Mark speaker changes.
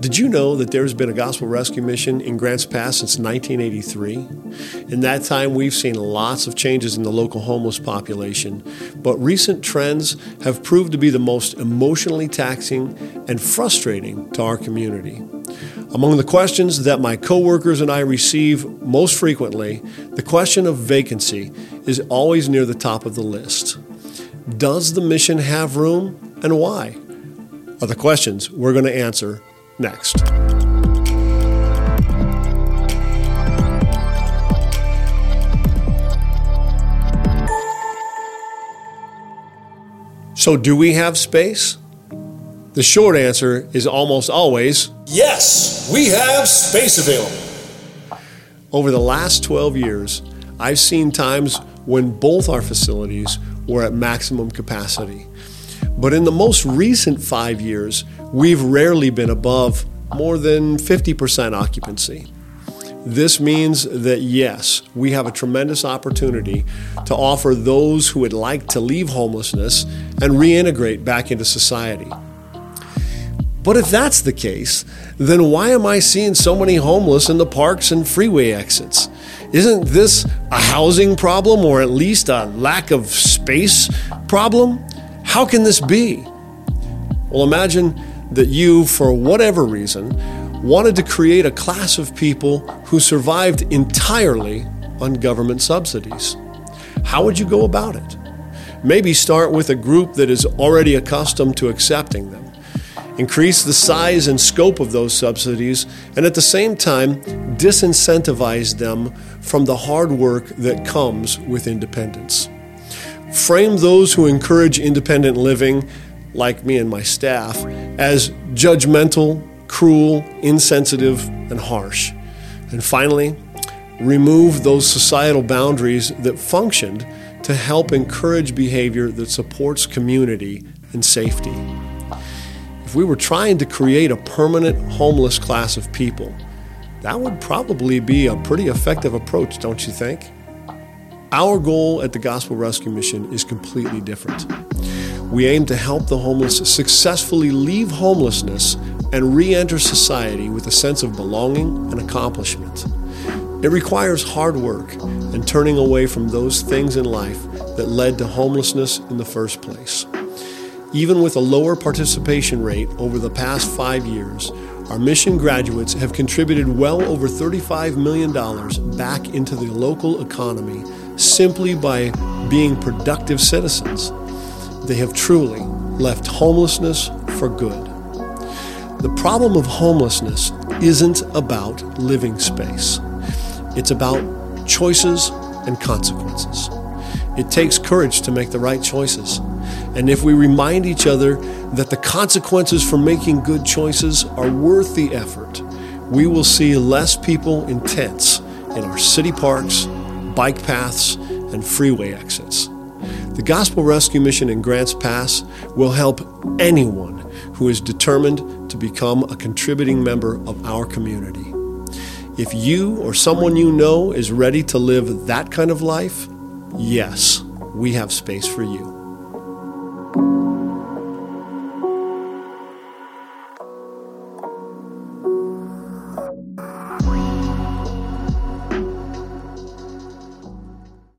Speaker 1: Did you know that there's been a gospel rescue mission in Grants Pass since 1983? In that time, we've seen lots of changes in the local homeless population, but recent trends have proved to be the most emotionally taxing and frustrating to our community. Among the questions that my coworkers and I receive most frequently, the question of vacancy is always near the top of the list. Does the mission have room and why? Are the questions we're going to answer next. So, do we have space? The short answer is almost always
Speaker 2: yes, we have space available.
Speaker 1: Over the last 12 years, I've seen times when both our facilities were at maximum capacity. But in the most recent five years, we've rarely been above more than 50% occupancy. This means that yes, we have a tremendous opportunity to offer those who would like to leave homelessness and reintegrate back into society. But if that's the case, then why am I seeing so many homeless in the parks and freeway exits? Isn't this a housing problem or at least a lack of space problem? How can this be? Well, imagine that you, for whatever reason, wanted to create a class of people who survived entirely on government subsidies. How would you go about it? Maybe start with a group that is already accustomed to accepting them. Increase the size and scope of those subsidies, and at the same time, disincentivize them from the hard work that comes with independence. Frame those who encourage independent living like me and my staff, as judgmental, cruel, insensitive, and harsh. And finally, remove those societal boundaries that functioned to help encourage behavior that supports community and safety. If we were trying to create a permanent homeless class of people, that would probably be a pretty effective approach, don't you think? Our goal at the Gospel Rescue Mission is completely different. We aim to help the homeless successfully leave homelessness and re enter society with a sense of belonging and accomplishment. It requires hard work and turning away from those things in life that led to homelessness in the first place. Even with a lower participation rate over the past five years, our mission graduates have contributed well over $35 million back into the local economy simply by being productive citizens they have truly left homelessness for good. The problem of homelessness isn't about living space, it's about choices and consequences. It takes courage to make the right choices. And if we remind each other that the consequences for making good choices are worth the effort, we will see less people in tents in our city parks, bike paths, and freeway exits. The Gospel Rescue Mission in Grants Pass will help anyone who is determined to become a contributing member of our community. If you or someone you know is ready to live that kind of life, yes, we have space for you.